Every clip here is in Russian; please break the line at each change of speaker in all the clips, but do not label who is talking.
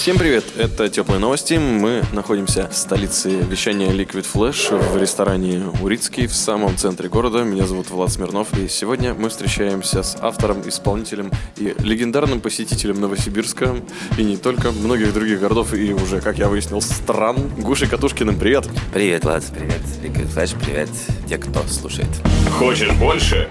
Всем привет, это Теплые новости. Мы находимся в столице вещания Liquid Flash в ресторане Урицкий в самом центре города. Меня зовут Влад Смирнов, и сегодня мы встречаемся с автором, исполнителем и легендарным посетителем Новосибирска и не только, многих других городов и уже, как я выяснил, стран. Гушей Катушкиным, привет!
Привет, Влад, привет, Liquid Flash, привет, те, кто слушает.
Хочешь больше?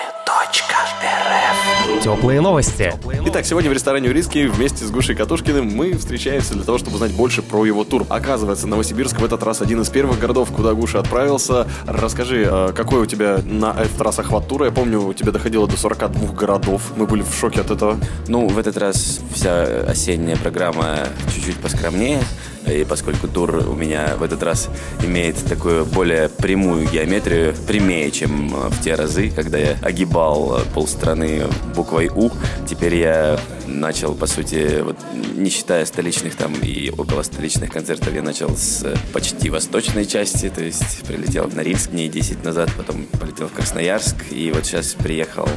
Теплые новости.
Итак, сегодня в ресторане Урицкий вместе с Гушей Катушкиным мы встречаемся для того, чтобы узнать больше про его тур. Оказывается, Новосибирск в этот раз один из первых городов, куда Гуша отправился. Расскажи, э, какой у тебя на этот раз охват тура? Я помню, у тебя доходило до 42 городов. Мы были в шоке от этого.
Ну, в этот раз вся осенняя программа чуть-чуть поскромнее, и поскольку тур у меня в этот раз имеет такую более прямую геометрию, прямее, чем э, в те разы, когда я огибал э, полстраны буквой «У», теперь я начал, по сути, вот, не считая столичных там и около столичных концертов, я начал с почти восточной части, то есть прилетел в Норильск дней 10 назад, потом полетел в Красноярск, и вот сейчас приехал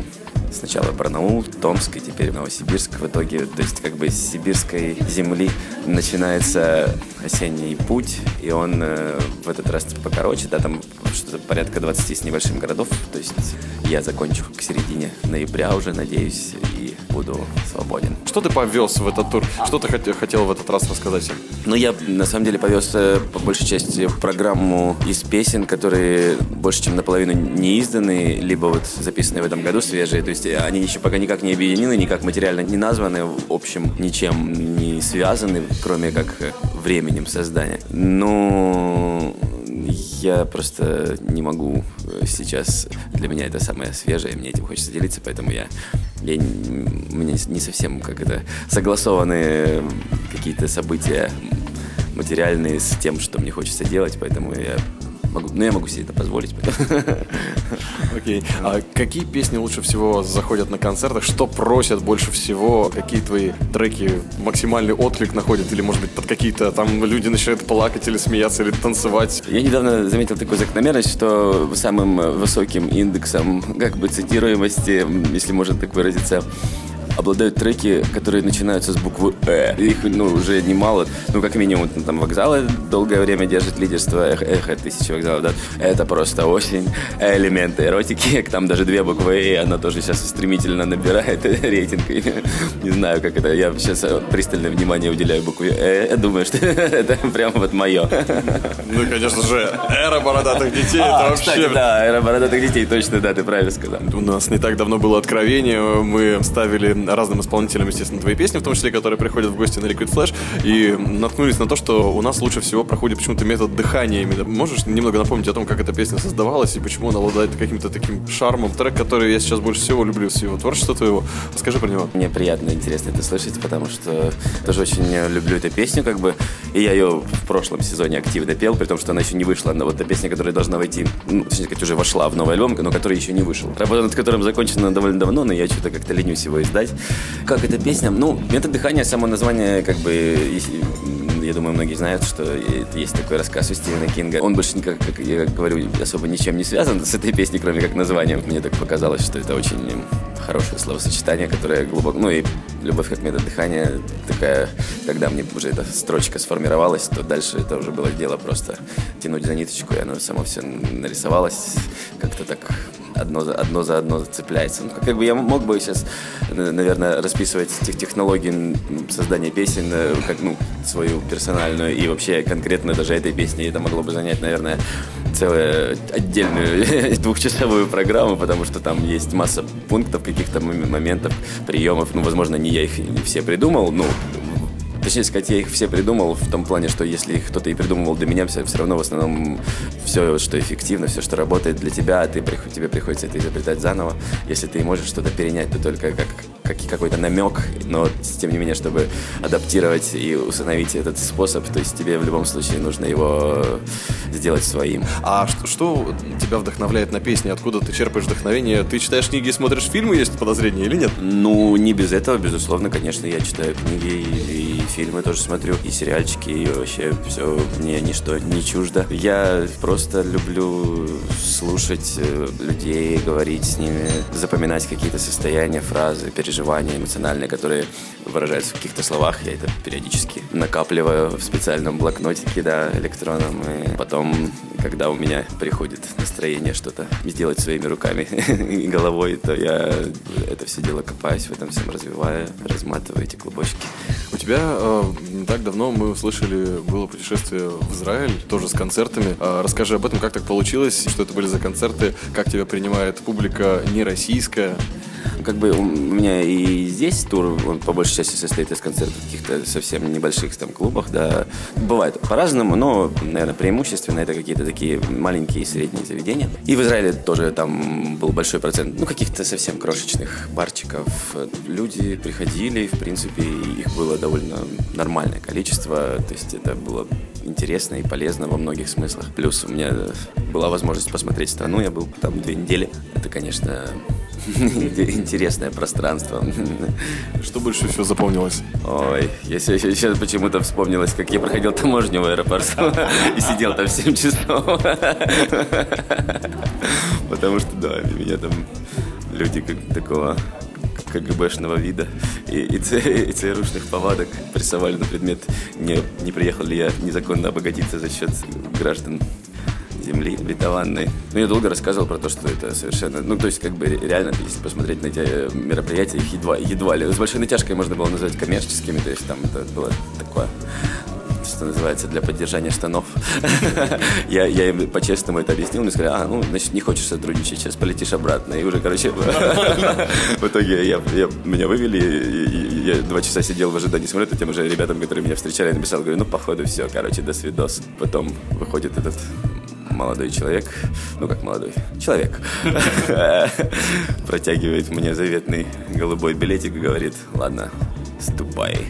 Сначала Барнаул, Томск и теперь Новосибирск. В итоге, то есть как бы с сибирской земли начинается осенний путь, и он э, в этот раз покороче, да, там что-то порядка 20 с небольшим городов. То есть я закончу к середине ноября уже, надеюсь, буду свободен.
Что ты повез в этот тур? Что ты хот- хотел в этот раз рассказать?
Ну, я на самом деле повез э, по большей части программу из песен, которые больше чем наполовину не изданы, либо вот записанные в этом году свежие. То есть э, они еще пока никак не объединены, никак материально не названы, в общем, ничем не связаны, кроме как э, временем создания. Ну, я просто не могу сейчас. Для меня это самое свежее, мне этим хочется делиться, поэтому я, я у меня не совсем как это согласованы какие-то события материальные с тем, что мне хочется делать, поэтому я могу, ну я могу себе это позволить.
Окей. А какие песни лучше всего заходят на концертах? Что просят больше всего? Какие твои треки максимальный отклик находят? Или, может быть, под какие-то там люди начинают плакать или смеяться, или танцевать?
Я недавно заметил такую закономерность, что самым высоким индексом как бы цитируемости, если можно так выразиться, обладают треки, которые начинаются с буквы «э». Их, ну, уже немало. Ну, как минимум, там, вокзалы долгое время держат лидерство. Эх, эхо, тысячи вокзалов, да. Это просто осень. Элементы эротики. Там даже две буквы «э», она тоже сейчас стремительно набирает рейтинг. Не знаю, как это. Я сейчас пристальное внимание уделяю букве «э». Думаю, что это прям вот мое.
Ну, конечно же, эра бородатых детей. это
А,
вообще...
кстати, да, эра бородатых детей, точно, да, ты правильно сказал.
У нас не так давно было откровение. Мы ставили разным исполнителям, естественно, твои песни, в том числе, которые приходят в гости на Liquid Flash, и наткнулись на то, что у нас лучше всего проходит почему-то метод дыхания. Можешь немного напомнить о том, как эта песня создавалась и почему она обладает каким-то таким шармом? Трек, который я сейчас больше всего люблю с его творчества твоего. Расскажи про него.
Мне приятно и интересно это слышать, потому что тоже очень люблю эту песню, как бы, и я ее в прошлом сезоне активно пел, при том, что она еще не вышла. Она вот эта песня, которая должна войти, ну, точнее сказать, уже вошла в новый альбом, но который еще не вышел. Работа над которым закончена довольно давно, но я что-то как-то ленюсь его издать. Как эта песня? Ну, метод дыхания, само название, как бы, я думаю, многие знают, что есть такой рассказ у Стивена Кинга. Он больше никак, как я говорю, особо ничем не связан с этой песней, кроме как названием. Мне так показалось, что это очень хорошее словосочетание, которое глубоко... Ну и любовь как метод дыхания такая, когда мне уже эта строчка сформировалась, то дальше это уже было дело просто тянуть за ниточку, и оно само все нарисовалось как-то так одно за, одно за одно цепляется. Ну, как бы я мог бы сейчас, наверное, расписывать тех технологии создания песен, э, как, ну, свою персональную и вообще конкретно даже этой песни. Это могло бы занять, наверное, целую отдельную двухчасовую программу, потому что там есть масса пунктов, каких-то мом- моментов, приемов. Ну, возможно, не я их все придумал, ну, Точнее сказать, я их все придумал в том плане, что если их кто-то и придумывал для меня, все, все равно в основном все, что эффективно, все, что работает для тебя, ты, тебе приходится это изобретать заново. Если ты можешь что-то перенять, то только как как, какой-то намек, но тем не менее, чтобы адаптировать и установить этот способ, то есть тебе в любом случае нужно его сделать своим.
А что, что тебя вдохновляет на песни? Откуда ты черпаешь вдохновение? Ты читаешь книги и смотришь фильмы, есть подозрения или нет?
Ну, не без этого, безусловно, конечно, я читаю книги и, и фильмы тоже смотрю, и сериальчики, и вообще все мне ничто не чуждо. Я просто люблю слушать э, людей, говорить с ними, запоминать какие-то состояния, фразы, переживания эмоциональные, которые выражаются в каких-то словах. Я это периодически накапливаю в специальном блокнотике, да, электронном. И потом, когда у меня приходит настроение что-то сделать своими руками и головой, то я это все дело копаюсь в этом всем, развиваю, разматываю эти клубочки.
У тебя э, не так давно мы услышали, было путешествие в Израиль, тоже с концертами. Э, расскажи об этом, как так получилось, что это были за концерты, как тебя принимает публика не российская.
Как бы у меня и здесь тур, он по большей части состоит из концертов каких-то совсем небольших там клубах, да. Бывает по-разному, но, наверное, преимущественно это какие-то такие маленькие и средние заведения. И в Израиле тоже там был большой процент, ну, каких-то совсем крошечных барчиков. Люди приходили, в принципе, их было довольно нормальное количество, то есть это было интересно и полезно во многих смыслах. Плюс у меня была возможность посмотреть страну, я был там две недели. Это, конечно, интересное пространство.
Что больше всего запомнилось?
Ой, я сейчас почему-то вспомнилось, как я проходил таможню в аэропорту и сидел там в 7 часов. Потому что, да, меня там люди как такого КГБшного вида и, и, и ЦРУшных повадок прессовали на предмет, не, не приехал ли я незаконно обогатиться за счет граждан земли обетованной. Ну, я долго рассказывал про то, что это совершенно... Ну, то есть, как бы, реально, если посмотреть на эти мероприятия, их едва, едва ли... С большой натяжкой можно было назвать коммерческими, то есть, там это было такое что называется, для поддержания штанов. я, я им по-честному это объяснил, мне сказали, а, ну, значит, не хочешь сотрудничать, сейчас полетишь обратно. И уже, короче, в итоге я, я, меня вывели, и, и, я два часа сидел в ожидании самолета, тем уже ребятам, которые меня встречали, я написал, говорю, ну, походу, все, короче, до свидос. Потом выходит этот молодой человек, ну как молодой, человек, протягивает мне заветный голубой билетик и говорит, ладно, ступай.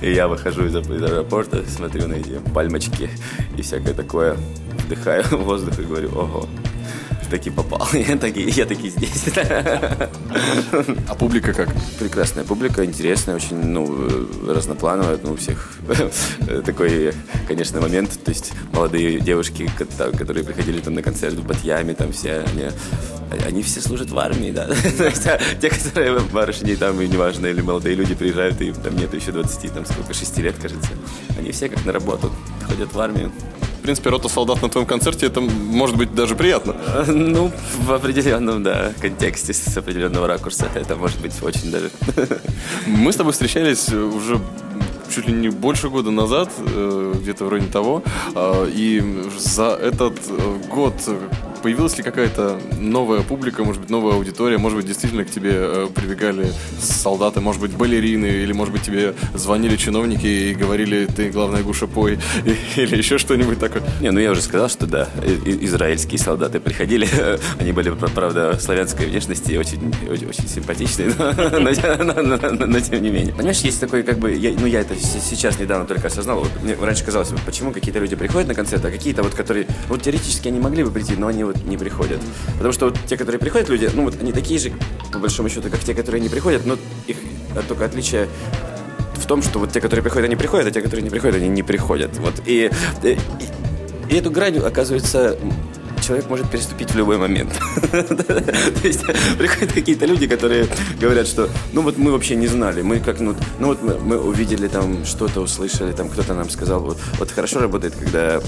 И я выхожу из аэропорта, смотрю на эти пальмочки и всякое такое, вдыхаю воздух и говорю, ого, таки попал. Я таки, я таки здесь.
А публика как?
Прекрасная публика, интересная, очень, ну, разноплановая. Ну, у всех такой, конечно, момент. То есть молодые девушки, которые приходили там на концерт в Батьяме, там все, они, они все служат в армии, да. А те, которые барышни там, и неважно, или молодые люди приезжают, и там нет еще 20, там сколько, 6 лет, кажется. Они все как на работу ходят в армию
принципе, рота солдат на твоем концерте, это может быть даже приятно.
Ну, в определенном, да, контексте, с определенного ракурса, это может быть очень даже.
Мы с тобой встречались уже чуть ли не больше года назад, э, где-то вроде того, а, и за этот э, год появилась ли какая-то новая публика, может быть, новая аудитория, может быть, действительно к тебе э, прибегали солдаты, может быть, балерины, или, может быть, тебе звонили чиновники и говорили, ты, главное, Гуша, пой, или еще что-нибудь такое?
Не, ну я уже сказал, что да, израильские солдаты приходили, они были, правда, славянской внешности, очень, очень, очень симпатичные, но, но, но, но, но тем не менее. Понимаешь, есть такой, как бы, я, ну я это сейчас недавно только осознал, вот, мне раньше казалось, почему какие-то люди приходят на концерт, а какие-то вот, которые, вот теоретически они могли бы прийти, но они вот не приходят. Потому что вот те, которые приходят люди, ну вот они такие же, по большому счету, как те, которые не приходят, но их только отличие в том, что вот те, которые приходят, они приходят, а те, которые не приходят, они не приходят. Вот. И, и, и эту грань, оказывается, человек может переступить в любой момент. То есть приходят какие-то люди, которые говорят, что ну вот мы вообще не знали, мы как ну, ну вот мы, мы увидели там что-то, услышали, там кто-то нам сказал, вот, вот хорошо работает, когда э,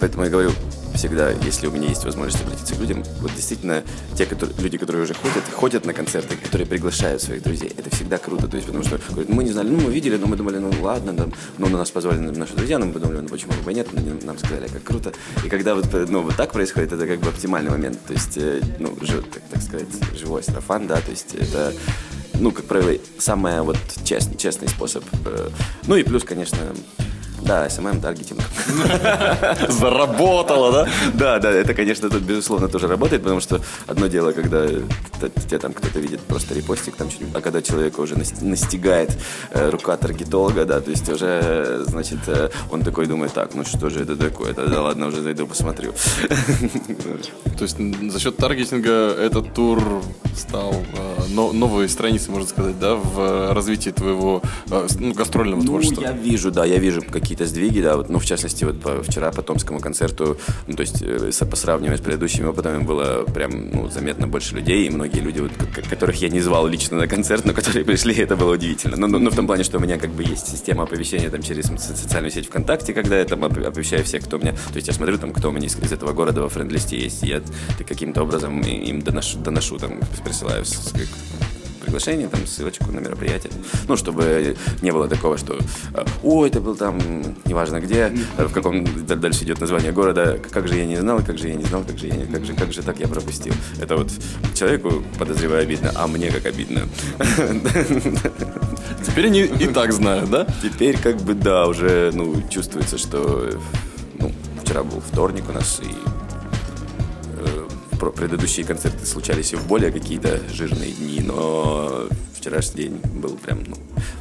поэтому я говорю, всегда, если у меня есть возможность обратиться к людям, вот действительно, те которые, люди, которые уже ходят, ходят на концерты, которые приглашают своих друзей, это всегда круто, то есть, потому что говорят, мы не знали, ну, мы видели, но мы думали, ну, ладно, там, ну, на нас позвали наши друзья, но мы подумали, ну, почему бы нет, но нам сказали, как круто, и когда вот, ну, вот так происходит, это как бы оптимальный момент, то есть, э, ну, жив, так, так сказать, живой сарафан, да, то есть, это ну, как правило, самый вот честный, честный способ. Э, ну и плюс, конечно, Да, SMM, таргетинг.
Заработало, да?
Да, да, это, конечно, тут, безусловно, тоже работает, потому что одно дело, когда тебя там кто-то видит просто репостик, там что-нибудь, а когда человека уже нас- настигает э, рука таргетолога, да, то есть уже, значит, э, он такой думает, так, ну что же это такое, да, ладно, уже зайду, посмотрю.
То есть за счет таргетинга этот тур стал э, но- новой страницей, можно сказать, да, в развитии твоего ну, гастрольного
Ну,
творчества.
я вижу, да, я вижу какие-то сдвиги, да, вот, ну, в частности, вот по, вчера по Томскому концерту, ну, то есть, э, по сравнению с предыдущими опытами было прям, ну, заметно больше людей, и многие люди, вот, которых я не звал лично на концерт, но которые пришли, это было удивительно. Ну, ну, ну, в том плане, что у меня как бы есть система оповещения там через со- социальную сеть ВКонтакте, когда я там оп- оповещаю всех, кто меня, то есть я смотрю там, кто у меня из, из этого города во френд-листе есть, и я каким-то образом им доношу, доношу там, присылаю приглашение, там, ссылочку на мероприятие. Ну, чтобы не было такого, что э, «О, это был там, неважно где, э, в каком дальше идет название города, как же я не знал, как же я не знал, как же я не, как же, как же так я пропустил». Это вот человеку, подозреваю, обидно, а мне как обидно.
Теперь они и так знают, да?
Теперь как бы, да, уже, ну, чувствуется, что, ну, вчера был вторник у нас, и предыдущие концерты случались и в более какие-то жирные дни, но вчерашний день был прям, ну,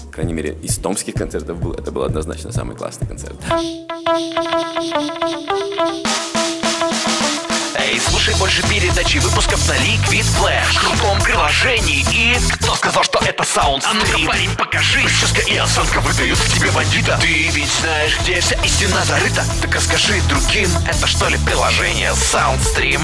по крайней мере, из томских концертов был, это был однозначно самый классный концерт.
Эй, слушай больше передач и выпусков на Liquid Flash. В крутом приложении и... Кто сказал, что это саунд А ну-ка, парень, покажи. Прическа и осанка выдают в тебе бандита. Ты ведь знаешь, где вся истина зарыта? Так расскажи другим, это что ли приложение Soundstream?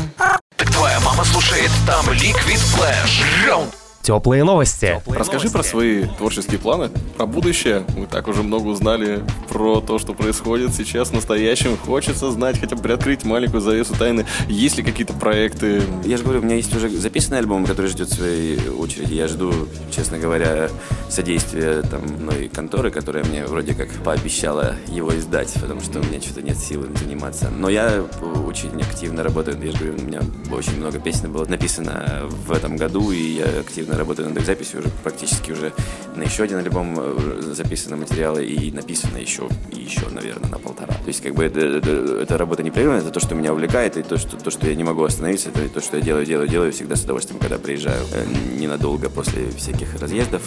Так твоя мама слушает там Liquid Flash. Раунд
Теплые новости.
Расскажи про свои творческие планы, про будущее. Мы так уже много узнали про то, что происходит сейчас в настоящем. Хочется знать, хотя бы приоткрыть маленькую завесу тайны. Есть ли какие-то проекты?
Я же говорю, у меня есть уже записанный альбом, который ждет своей очереди. Я жду, честно говоря, содействия там мной конторы, которая мне вроде как пообещала его издать, потому что у меня что-то нет сил им заниматься. Но я очень активно работаю. Я же говорю, у меня очень много песен было написано в этом году, и я активно работаю над их записью уже практически уже на еще один альбом э, записаны материалы и написано еще, и еще, наверное, на полтора. То есть, как бы, это, это- эта работа непрерывная, это то, что меня увлекает, и то, что, то, что я не могу остановиться, это то, что я делаю, делаю, делаю всегда с удовольствием, когда приезжаю э, ненадолго после всяких разъездов.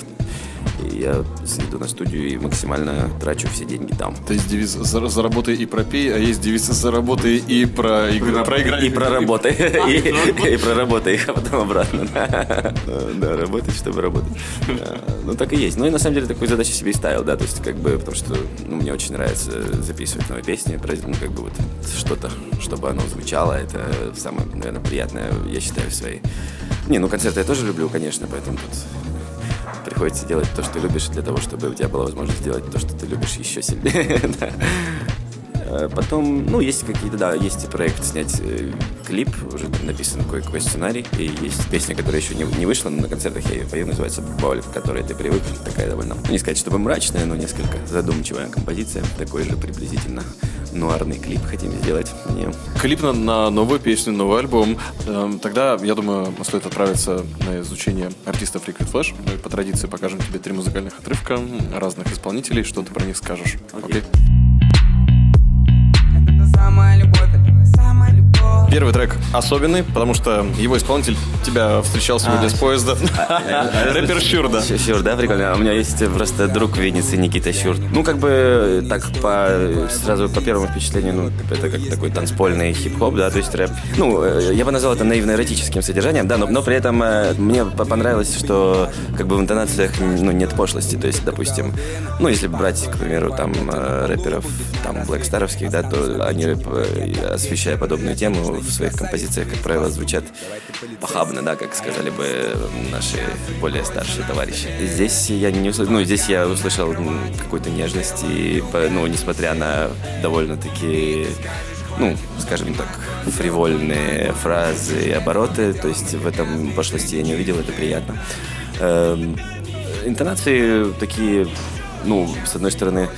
Я иду на студию и максимально трачу все деньги там.
То есть девиз «За- «Заработай и пропей», а есть девиз «Заработай и про игры». проиграй.
И проработай. И проработай, а потом обратно. Да, работать, чтобы работать. Да, Ну, так и есть. Ну, и на самом деле такую задачу себе и ставил, да, то есть как бы, потому что ну, мне очень нравится записывать новые песни, ну, как бы вот что-то, чтобы оно звучало, это самое, наверное, приятное, я считаю, в своей... Не, ну, концерты я тоже люблю, конечно, поэтому тут приходится делать то, что любишь, для того, чтобы у тебя была возможность сделать то, что ты любишь еще сильнее. Э, Потом, ну, есть какие-то, да, есть проект снять э, клип, уже написан кое-какой сценарий, и есть песня, которая еще не, не вышла, но на концертах я ее пою, называется «Боль, к которой ты привык», такая довольно, ну, не сказать, чтобы мрачная, но несколько задумчивая композиция, такой же приблизительно нуарный клип хотим сделать нее.
Клип на, на новую песню, новый альбом. Эм, Тогда, я думаю, стоит отправиться на изучение артистов Liquid Flash. Мы по традиции покажем тебе три музыкальных отрывка разных исполнителей. Что ты про них скажешь? Окей. Первый трек особенный, потому что его исполнитель тебя встречал сегодня с поезда. Рэпер Щур, да.
Щ- Щур, да, прикольно. А У меня есть просто друг в Виннице, Никита Щур. Ну, как бы, так, по, сразу по первому впечатлению, ну, это как такой танцпольный хип-хоп, да, то есть рэп. Ну, э, я бы назвал это наивно-эротическим содержанием, да, но, но при этом э, мне по- понравилось, что как бы в интонациях, ну, нет пошлости, то есть, допустим, ну, если брать, к примеру, там, э, рэперов, там, блэкстаровских, да, то они, освещая подобную тему, в своих композициях, как правило, звучат похабно, да, как сказали бы наши более старшие товарищи. Здесь я не услышал, ну, здесь я услышал какую-то нежность, и, ну, несмотря на довольно-таки ну, скажем так, фривольные фразы и обороты, то есть в этом пошлости я не увидел, это приятно. Эм, интонации такие, ну, с одной стороны,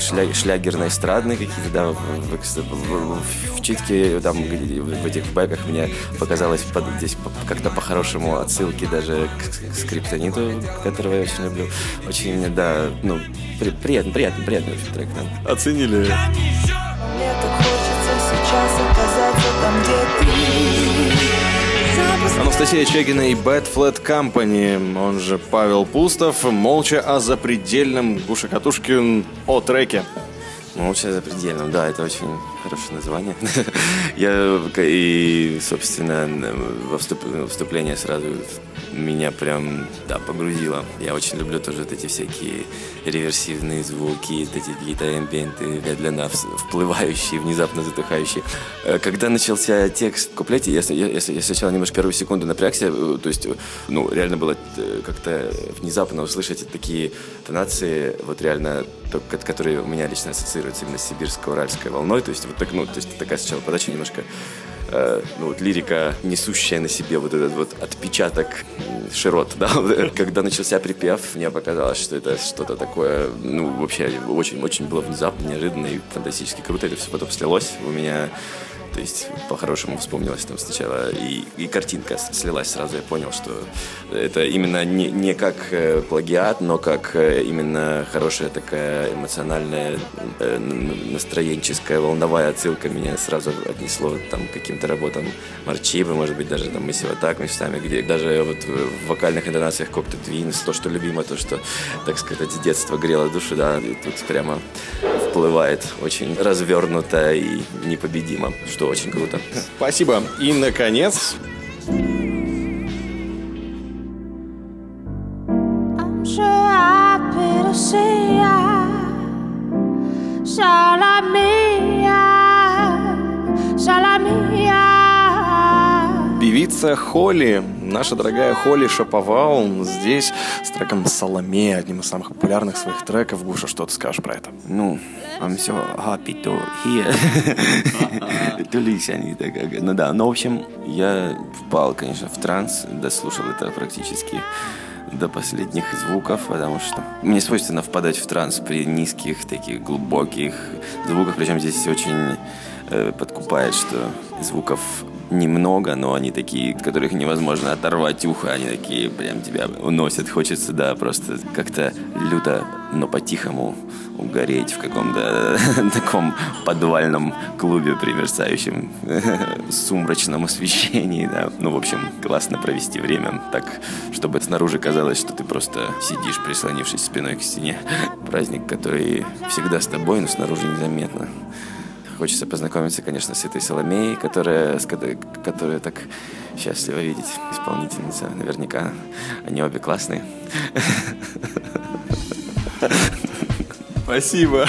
шля, шлягерно-эстрадные какие-то, да, в, в, в, в читке, там, где- в этих бэках мне показалось под, здесь по- как-то по-хорошему отсылки даже к, к скриптониту, которого я очень люблю. Очень, да, ну, при- приятный, приятный, приятный очень трек, да.
Оценили.
Мне так хочется сейчас оказаться там, где ты.
Анастасия Чегина и Bad Flat Company, он же Павел Пустов, молча о запредельном Гуша Катушкин о треке.
Молча за предельным, да, это очень хорошее название. Я и, собственно, во вступ- вступление сразу меня прям, да, погрузило. Я очень люблю тоже вот эти всякие реверсивные звуки, вот эти какие-то эмбиенты, медленно вплывающие, внезапно затухающие. Э, Когда начался текст в куплете, я, я, я сначала немножко первую секунду напрягся, э, то есть, э, ну, реально было как-то внезапно услышать такие тонации, вот реально, то- ко- которые у меня лично ассоциируются именно с сибирско-уральской волной, то есть вот так, ну, то есть такая сначала подача немножко э, ну, вот лирика, несущая на себе вот этот вот отпечаток широт, да, Вот, когда начался припев, мне показалось, что это что-то такое, ну, вообще очень-очень было внезапно, неожиданно и фантастически круто, это все потом слилось. У меня, то есть по-хорошему вспомнилось там сначала, и, и картинка слилась сразу, я понял, что это именно не, не как э, плагиат, но как э, именно хорошая такая эмоциональная, э, настроенческая, волновая отсылка меня сразу отнесло там, каким-то работам Марчибы, может быть, даже там Мысева так местами, где даже вот в вокальных интонациях Cocteau Twins, то, что любимо, то, что, так сказать, с детства грело душу, да, и тут прямо вплывает очень развернуто и непобедимо, что очень круто.
Спасибо. И, наконец, певица Холли, наша дорогая Холли Шаповал, здесь с треком «Соломея», одним из самых популярных своих треков. Гуша, что ты скажешь про это?
Ну, I'm so happy to hear. To listen. как- Ну да, ну, в общем, я впал, конечно, в транс, дослушал это практически до последних звуков, потому что мне свойственно впадать в транс при низких, таких глубоких звуках, причем здесь очень э, подкупает, что звуков немного, но они такие, от которых невозможно оторвать ухо, они такие прям тебя уносят. Хочется, да, просто как-то люто, но по-тихому угореть в каком-то таком подвальном клубе при мерцающем сумрачном освещении, да. Ну, в общем, классно провести время так, чтобы снаружи казалось, что ты просто сидишь, прислонившись спиной к стене. Праздник, который всегда с тобой, но снаружи незаметно. Хочется познакомиться, конечно, с этой Соломеей, которая, с которую так счастливо видеть. Исполнительница, наверняка. Они обе классные.
Спасибо.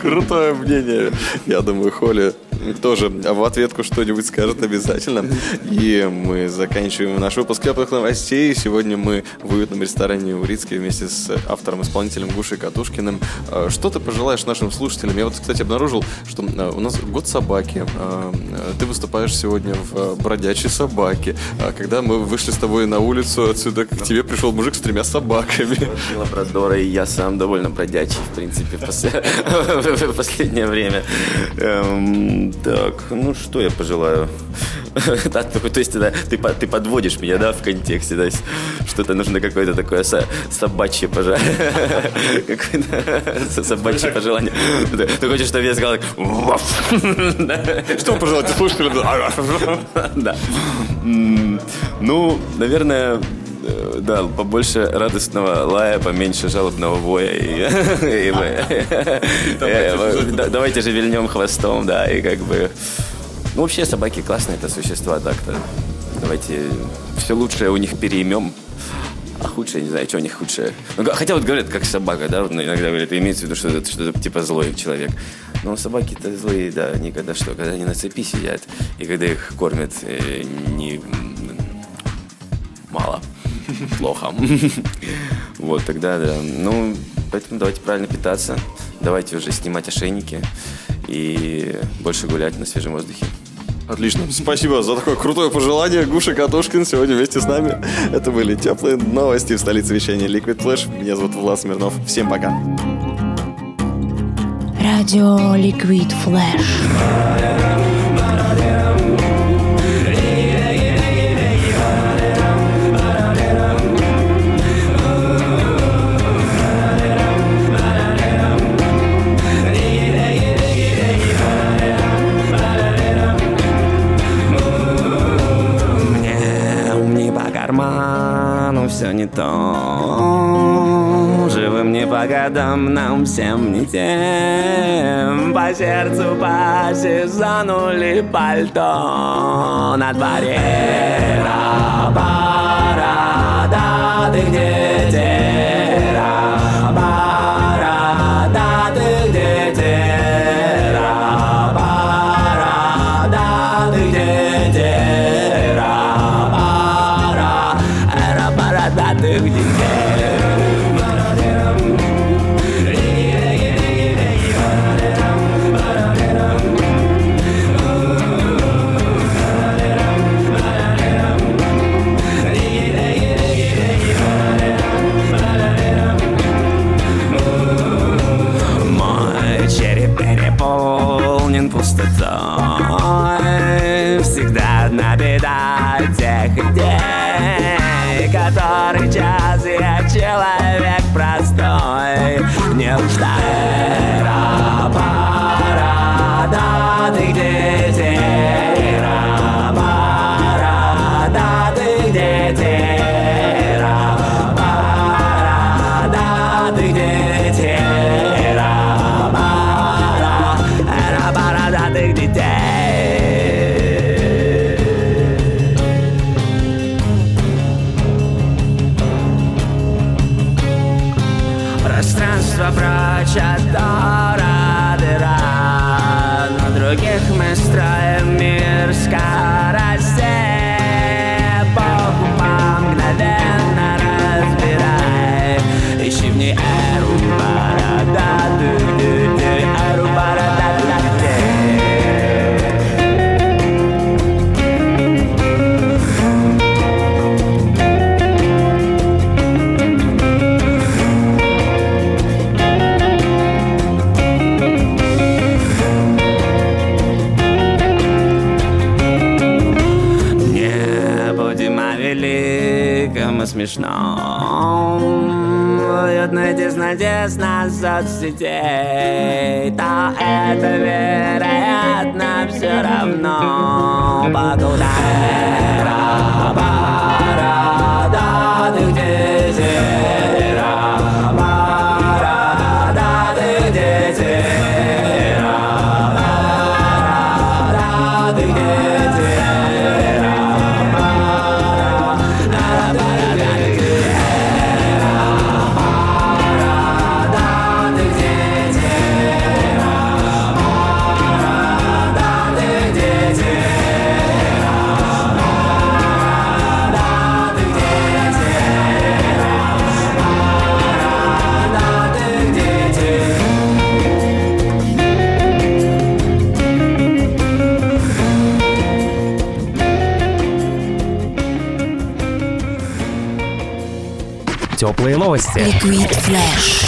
Крутое мнение. Я думаю, Холли тоже в ответку что-нибудь скажет обязательно. И мы заканчиваем наш выпуск теплых новостей. Сегодня мы в уютном ресторане Урицкий вместе с автором-исполнителем Гушей Катушкиным. Э, Что ты пожелаешь нашим слушателям? Я вот, кстати, обнаружил, что э, у нас год собаки. Э, Ты выступаешь сегодня в бродячей собаке. А когда мы вышли с тобой на улицу отсюда, к тебе пришел мужик с тремя собаками.
Лабрадора, и я сам довольно бродячий, в принципе, в после- в последнее время. Так, ну что я пожелаю? Да, то то есть да, ты, ты подводишь меня, да, в контексте, есть что-то нужно какое-то такое со- собачье пожелание. Какое-то собачье пожелание. Ты хочешь, чтобы я сказал.
Что пожелать слушателям?
Да. Ну, наверное, да, побольше радостного лая, поменьше жалобного воя. э, да, Давайте же вильнем хвостом, да, и как бы... Ну, вообще, собаки классные это существа, так-то. Давайте все лучшее у них переймем. А худшее, не знаю, что у них худшее. Ну, хотя вот говорят, как собака, да, вот иногда говорят, имеется в виду, что это что-то типа злой человек. Но собаки-то злые, да, они когда что, когда они на цепи сидят, и когда их кормят э, не плохо. Вот, тогда, да. Ну, поэтому давайте правильно питаться, давайте уже снимать ошейники и больше гулять на свежем воздухе.
Отлично. Спасибо за такое крутое пожелание. Гуша Катушкин сегодня вместе с нами. Это были теплые новости в столице вещания Liquid Flash. Меня зовут Влад Смирнов. Всем пока.
Радио Liquid Flash.
всем не тем. По сердцу, по сезону ли пальто На дворе. На пара, да ты где?
out today.
Liquid Flash.